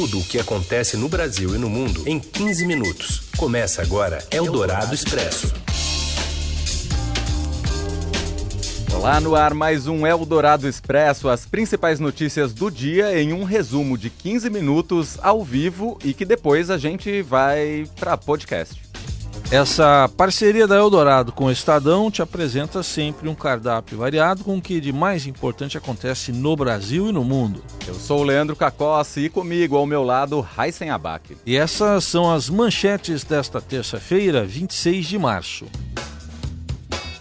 tudo o que acontece no Brasil e no mundo em 15 minutos. Começa agora Eldorado Expresso. Olá, no ar mais um Eldorado Expresso, as principais notícias do dia em um resumo de 15 minutos ao vivo e que depois a gente vai para podcast. Essa parceria da Eldorado com o Estadão te apresenta sempre um cardápio variado com o que de mais importante acontece no Brasil e no mundo. Eu sou o Leandro Cacossi e comigo ao meu lado, Raisen Abac. E essas são as manchetes desta terça-feira, 26 de março.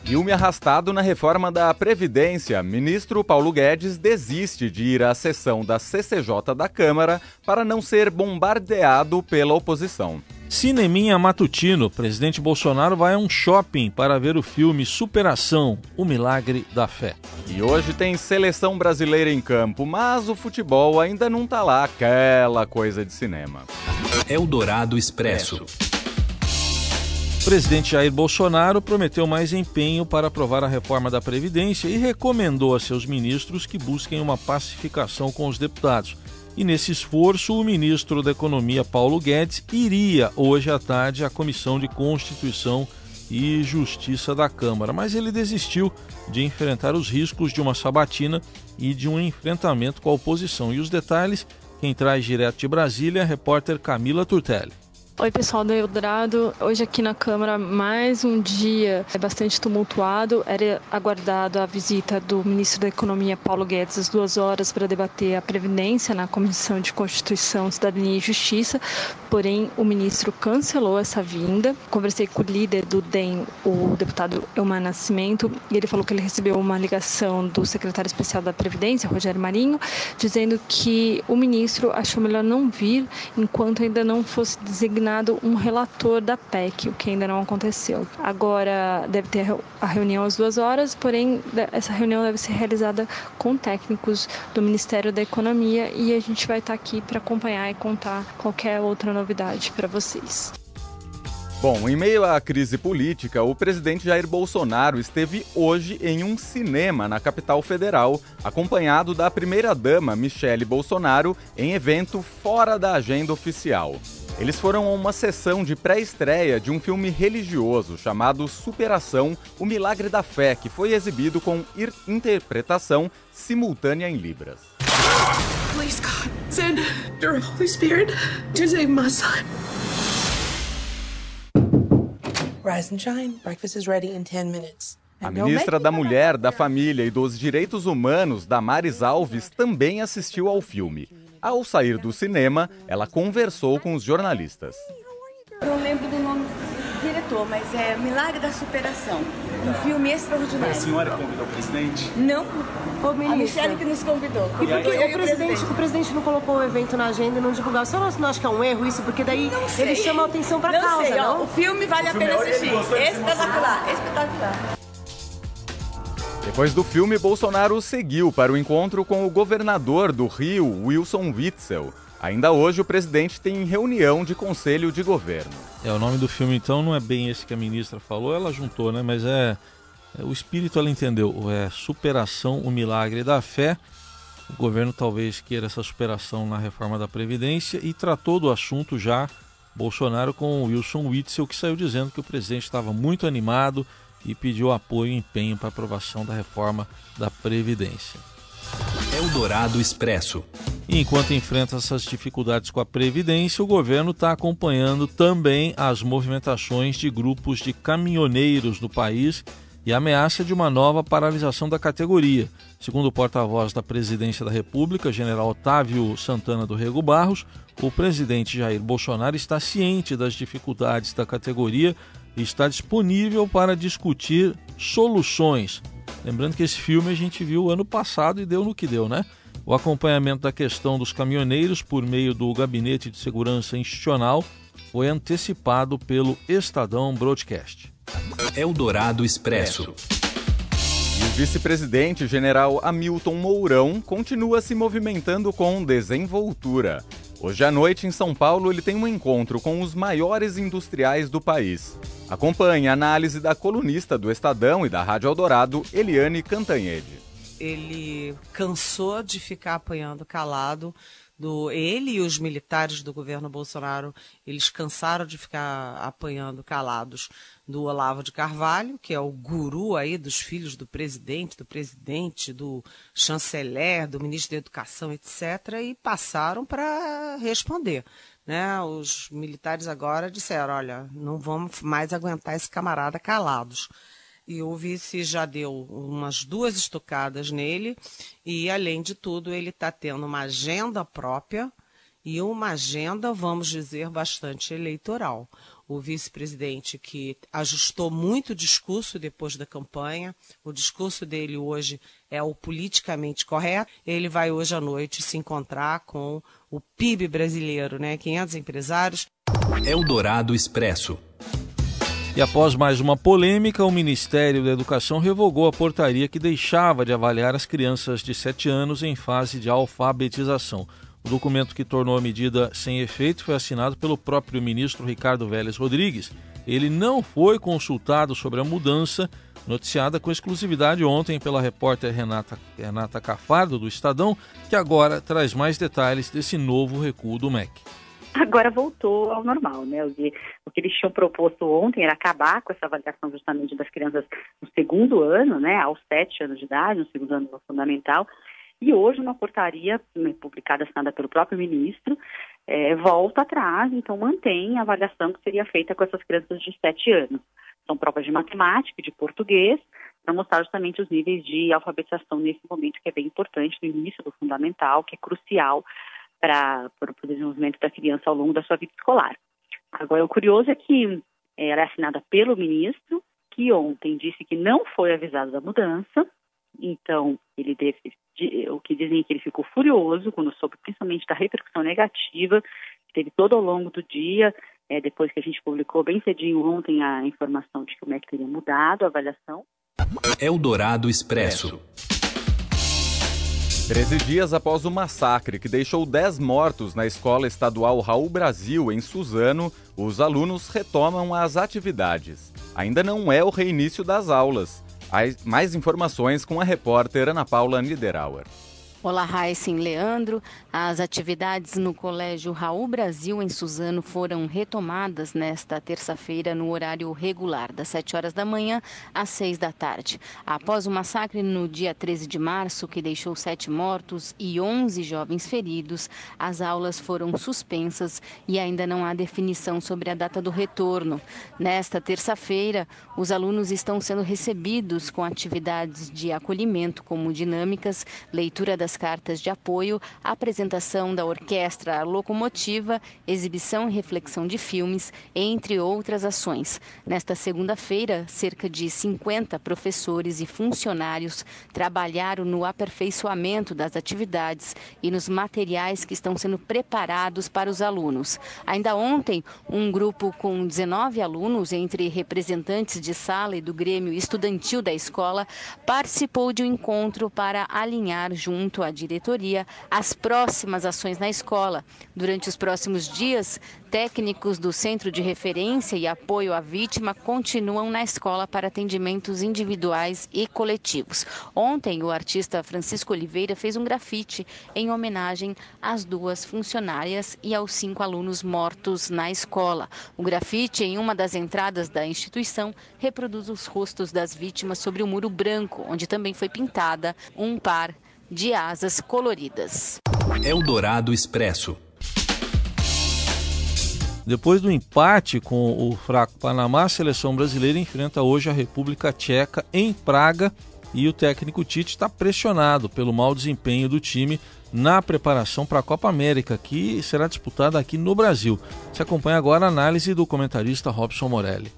Filme arrastado na reforma da Previdência. Ministro Paulo Guedes desiste de ir à sessão da CCJ da Câmara para não ser bombardeado pela oposição. Cineminha Matutino, presidente Bolsonaro vai a um shopping para ver o filme Superação, o Milagre da Fé. E hoje tem seleção brasileira em campo, mas o futebol ainda não tá lá, aquela coisa de cinema. Eldorado Expresso. O presidente Jair Bolsonaro prometeu mais empenho para aprovar a reforma da Previdência e recomendou a seus ministros que busquem uma pacificação com os deputados. E nesse esforço, o ministro da Economia, Paulo Guedes, iria hoje à tarde à Comissão de Constituição e Justiça da Câmara, mas ele desistiu de enfrentar os riscos de uma sabatina e de um enfrentamento com a oposição. E os detalhes, quem traz direto de Brasília, a repórter Camila Turtelli. Oi, pessoal do Eldorado. Hoje aqui na Câmara, mais um dia é bastante tumultuado. Era aguardado a visita do ministro da Economia, Paulo Guedes, às duas horas para debater a Previdência na Comissão de Constituição, Cidadania e Justiça. Porém, o ministro cancelou essa vinda. Conversei com o líder do DEM, o deputado Elmar Nascimento, e ele falou que ele recebeu uma ligação do secretário especial da Previdência, Rogério Marinho, dizendo que o ministro achou melhor não vir enquanto ainda não fosse designado designado um relator da PEC, o que ainda não aconteceu. Agora deve ter a reunião às duas horas, porém essa reunião deve ser realizada com técnicos do Ministério da Economia e a gente vai estar aqui para acompanhar e contar qualquer outra novidade para vocês. Bom, em meio à crise política, o presidente Jair Bolsonaro esteve hoje em um cinema na capital federal, acompanhado da primeira-dama Michele Bolsonaro, em evento fora da agenda oficial. Eles foram a uma sessão de pré-estreia de um filme religioso chamado Superação, o Milagre da Fé, que foi exibido com interpretação simultânea em Libras. Please God, send your Holy Spirit to save my son. Rise and shine. Breakfast is ready in 10 minutes. A ministra da Mulher, da Família e dos Direitos Humanos, Damares Alves, também assistiu ao filme. Ao sair do cinema, ela conversou com os jornalistas. Eu não lembro do nome do diretor, mas é Milagre da Superação. Um filme extraordinário. A senhora convidou o presidente? Não. Ô, ministra. A Michelle que nos convidou. E por que o, presidente, presidente, o presidente não colocou o evento na agenda e não divulgou? A senhora não acha que é um erro isso? Porque daí ele chama a atenção para a causa, sei, não? Ó, o filme vale o filme a pena é assistir. Espetacular, espetacular. Depois do filme, Bolsonaro seguiu para o encontro com o governador do Rio, Wilson Witzel. Ainda hoje, o presidente tem reunião de conselho de governo. É, o nome do filme, então, não é bem esse que a ministra falou, ela juntou, né? Mas é. é o espírito ela entendeu. É superação, o milagre da fé. O governo talvez queira essa superação na reforma da Previdência e tratou do assunto já Bolsonaro com o Wilson Witzel, que saiu dizendo que o presidente estava muito animado e pediu apoio e empenho para aprovação da reforma da Previdência. Eldorado Expresso. Enquanto enfrenta essas dificuldades com a Previdência, o governo está acompanhando também as movimentações de grupos de caminhoneiros no país e a ameaça de uma nova paralisação da categoria. Segundo o porta-voz da Presidência da República, general Otávio Santana do Rego Barros, o presidente Jair Bolsonaro está ciente das dificuldades da categoria está disponível para discutir soluções. Lembrando que esse filme a gente viu ano passado e deu no que deu, né? O acompanhamento da questão dos caminhoneiros por meio do Gabinete de Segurança Institucional foi antecipado pelo Estadão Broadcast. Eldorado Expresso. E o vice-presidente, general Hamilton Mourão, continua se movimentando com desenvoltura. Hoje à noite, em São Paulo, ele tem um encontro com os maiores industriais do país. Acompanhe a análise da colunista do Estadão e da Rádio Eldorado, Eliane Cantanhede. Ele cansou de ficar apanhando calado do ele e os militares do governo Bolsonaro, eles cansaram de ficar apanhando calados do Olavo de Carvalho, que é o guru aí dos filhos do presidente, do presidente, do chanceler, do ministro da Educação, etc, e passaram para responder. Né? Os militares agora disseram, olha, não vamos mais aguentar esse camarada calados e o vice já deu umas duas estocadas nele e, além de tudo, ele está tendo uma agenda própria e uma agenda, vamos dizer, bastante eleitoral. O vice-presidente que ajustou muito o discurso depois da campanha, o discurso dele hoje é o politicamente correto. Ele vai hoje à noite se encontrar com o PIB brasileiro, né? 500 empresários. Eldorado Expresso. E após mais uma polêmica, o Ministério da Educação revogou a portaria que deixava de avaliar as crianças de 7 anos em fase de alfabetização. O documento que tornou a medida sem efeito foi assinado pelo próprio ministro Ricardo Vélez Rodrigues. Ele não foi consultado sobre a mudança, noticiada com exclusividade ontem pela repórter Renata, Renata Cafardo, do Estadão, que agora traz mais detalhes desse novo recuo do MEC agora voltou ao normal, né? O que, o que eles tinham proposto ontem era acabar com essa avaliação justamente das crianças no segundo ano, né, aos sete anos de idade, no segundo ano no fundamental, e hoje uma portaria né, publicada, assinada pelo próprio ministro, é, volta atrás, então mantém a avaliação que seria feita com essas crianças de sete anos. São provas de matemática e de português, para mostrar justamente os níveis de alfabetização nesse momento que é bem importante, no início do fundamental, que é crucial para o desenvolvimento da criança ao longo da sua vida escolar. Agora, o curioso é que ela é assinada pelo ministro, que ontem disse que não foi avisado da mudança, então ele deve, o que dizem é que ele ficou furioso quando soube principalmente da repercussão negativa que teve todo ao longo do dia, é, depois que a gente publicou bem cedinho ontem a informação de que o MEC teria mudado a avaliação. Eldorado Expresso. 13 dias após o massacre que deixou 10 mortos na escola estadual Raul Brasil, em Suzano, os alunos retomam as atividades. Ainda não é o reinício das aulas. Mais informações com a repórter Ana Paula Niederauer. Olá, Raíssen Leandro. As atividades no Colégio Raul Brasil, em Suzano, foram retomadas nesta terça-feira no horário regular, das 7 horas da manhã às 6 da tarde. Após o massacre no dia 13 de março, que deixou sete mortos e 11 jovens feridos, as aulas foram suspensas e ainda não há definição sobre a data do retorno. Nesta terça-feira, os alunos estão sendo recebidos com atividades de acolhimento, como dinâmicas, leitura das das cartas de apoio, apresentação da orquestra locomotiva, exibição e reflexão de filmes, entre outras ações. Nesta segunda-feira, cerca de 50 professores e funcionários trabalharam no aperfeiçoamento das atividades e nos materiais que estão sendo preparados para os alunos. Ainda ontem, um grupo com 19 alunos, entre representantes de sala e do Grêmio Estudantil da escola, participou de um encontro para alinhar junto junto à diretoria as próximas ações na escola. Durante os próximos dias, técnicos do Centro de Referência e Apoio à Vítima continuam na escola para atendimentos individuais e coletivos. Ontem, o artista Francisco Oliveira fez um grafite em homenagem às duas funcionárias e aos cinco alunos mortos na escola. O grafite, em uma das entradas da instituição, reproduz os rostos das vítimas sobre o muro branco, onde também foi pintada um par de asas coloridas. Eldorado Expresso. Depois do empate com o fraco Panamá, a seleção brasileira enfrenta hoje a República Tcheca em Praga e o técnico Tite está pressionado pelo mau desempenho do time na preparação para a Copa América, que será disputada aqui no Brasil. Se acompanha agora a análise do comentarista Robson Morelli.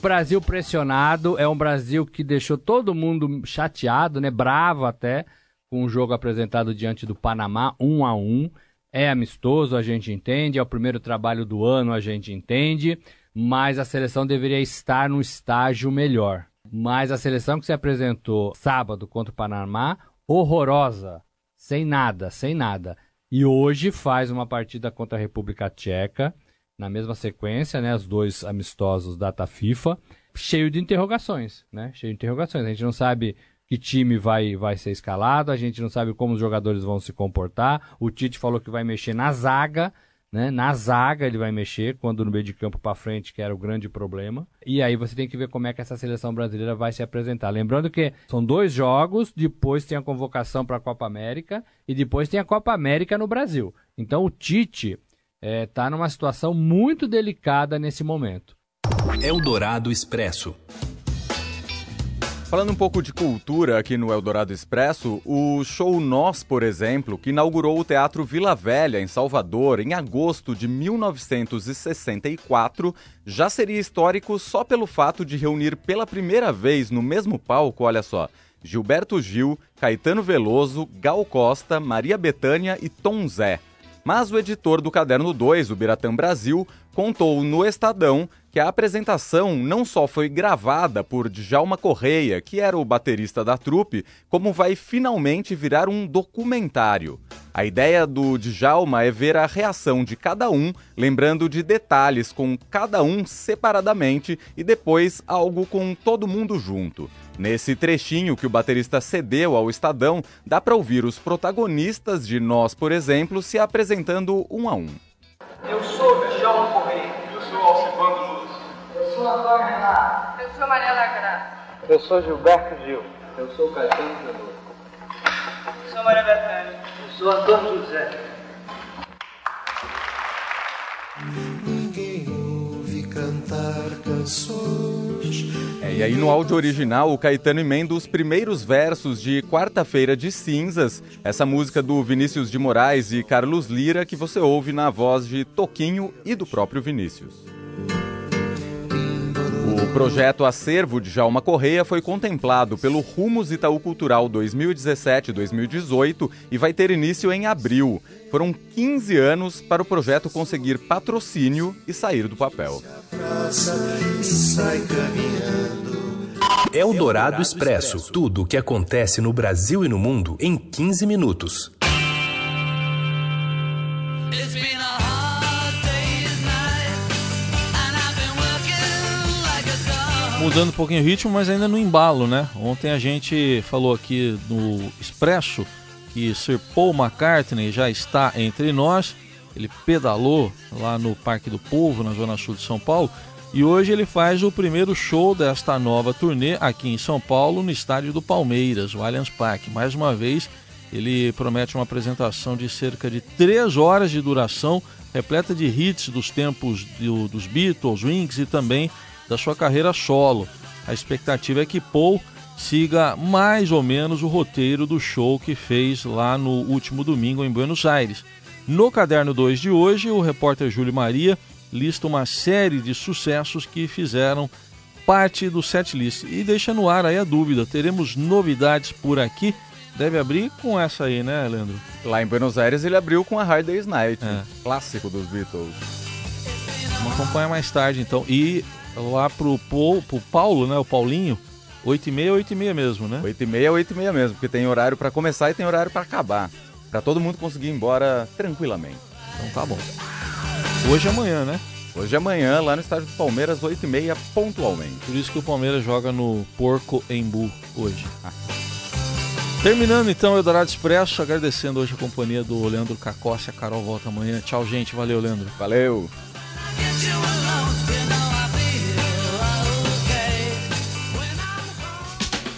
Brasil pressionado, é um Brasil que deixou todo mundo chateado, né, bravo até, com o jogo apresentado diante do Panamá, um a um. É amistoso, a gente entende, é o primeiro trabalho do ano, a gente entende, mas a seleção deveria estar num estágio melhor. Mas a seleção que se apresentou sábado contra o Panamá, horrorosa, sem nada, sem nada. E hoje faz uma partida contra a República Tcheca, na mesma sequência, né, os dois amistosos data FIFA, cheio de interrogações, né? Cheio de interrogações. A gente não sabe que time vai, vai ser escalado, a gente não sabe como os jogadores vão se comportar. O Tite falou que vai mexer na zaga, né? Na zaga ele vai mexer, quando no meio de campo para frente, que era o grande problema. E aí você tem que ver como é que essa seleção brasileira vai se apresentar. Lembrando que são dois jogos, depois tem a convocação para a Copa América e depois tem a Copa América no Brasil. Então o Tite está é, numa situação muito delicada nesse momento. Eldorado Expresso. Falando um pouco de cultura aqui no Eldorado Expresso, o show Nós, por exemplo, que inaugurou o Teatro Vila Velha, em Salvador, em agosto de 1964, já seria histórico só pelo fato de reunir pela primeira vez no mesmo palco, olha só, Gilberto Gil, Caetano Veloso, Gal Costa, Maria Bethânia e Tom Zé. Mas o editor do Caderno 2, o Biratã Brasil, contou no Estadão que a apresentação não só foi gravada por Djalma Correia, que era o baterista da trupe, como vai finalmente virar um documentário. A ideia do Djalma é ver a reação de cada um, lembrando de detalhes com cada um separadamente e depois algo com todo mundo junto. Nesse trechinho que o baterista cedeu ao Estadão, dá para ouvir os protagonistas de Nós, por exemplo, se apresentando um a um. Eu sou Djalma Correia. Eu sou Alcibando Luz. Eu sou Antônio Renato. Eu sou Mariana Graça. Eu sou Gilberto Gil. Eu sou Caetano Veloso. Eu sou Maria Bethânia. Eu sou Antônio José. Ninguém ouve cantar canções. É, e aí no áudio original, o Caetano emenda os primeiros versos de Quarta-feira de Cinzas, essa música do Vinícius de Moraes e Carlos Lira que você ouve na voz de Toquinho e do próprio Vinícius. O projeto Acervo de Jalma Correia foi contemplado pelo Rumos Itaú Cultural 2017-2018 e vai ter início em abril. Foram 15 anos para o projeto conseguir patrocínio e sair do papel. Eldorado Expresso. Tudo o que acontece no Brasil e no mundo em 15 minutos. Mudando um pouquinho o ritmo, mas ainda no embalo, né? Ontem a gente falou aqui no Expresso que Sir Paul McCartney já está entre nós. Ele pedalou lá no Parque do Povo, na Zona Sul de São Paulo. E hoje ele faz o primeiro show desta nova turnê aqui em São Paulo, no estádio do Palmeiras, o Allianz Parque. Mais uma vez, ele promete uma apresentação de cerca de três horas de duração, repleta de hits dos tempos do, dos Beatles, Wings e também da sua carreira solo. A expectativa é que Paul siga mais ou menos o roteiro do show que fez lá no último domingo em Buenos Aires. No caderno 2 de hoje, o repórter Júlio Maria lista uma série de sucessos que fizeram parte do setlist. E deixa no ar aí a dúvida: teremos novidades por aqui? Deve abrir com essa aí, né, Leandro? Lá em Buenos Aires ele abriu com a Hard Day's Night, é. clássico dos Beatles. Vamos acompanhar mais tarde então. E lá pro, Paul, pro Paulo, né, o Paulinho, 8 e meia, 8 e meia mesmo, né? 8 e meia, 8 e meia mesmo, porque tem horário para começar e tem horário para acabar. Para todo mundo conseguir ir embora tranquilamente. Então tá bom. Hoje e amanhã, né? Hoje e amanhã, lá no estádio do Palmeiras, 8 e meia, pontualmente. Por isso que o Palmeiras joga no Porco Embu hoje. Ah. Terminando então o Eldorado Expresso, agradecendo hoje a companhia do Leandro Cacossi, a Carol volta amanhã. Tchau, gente. Valeu, Leandro. Valeu.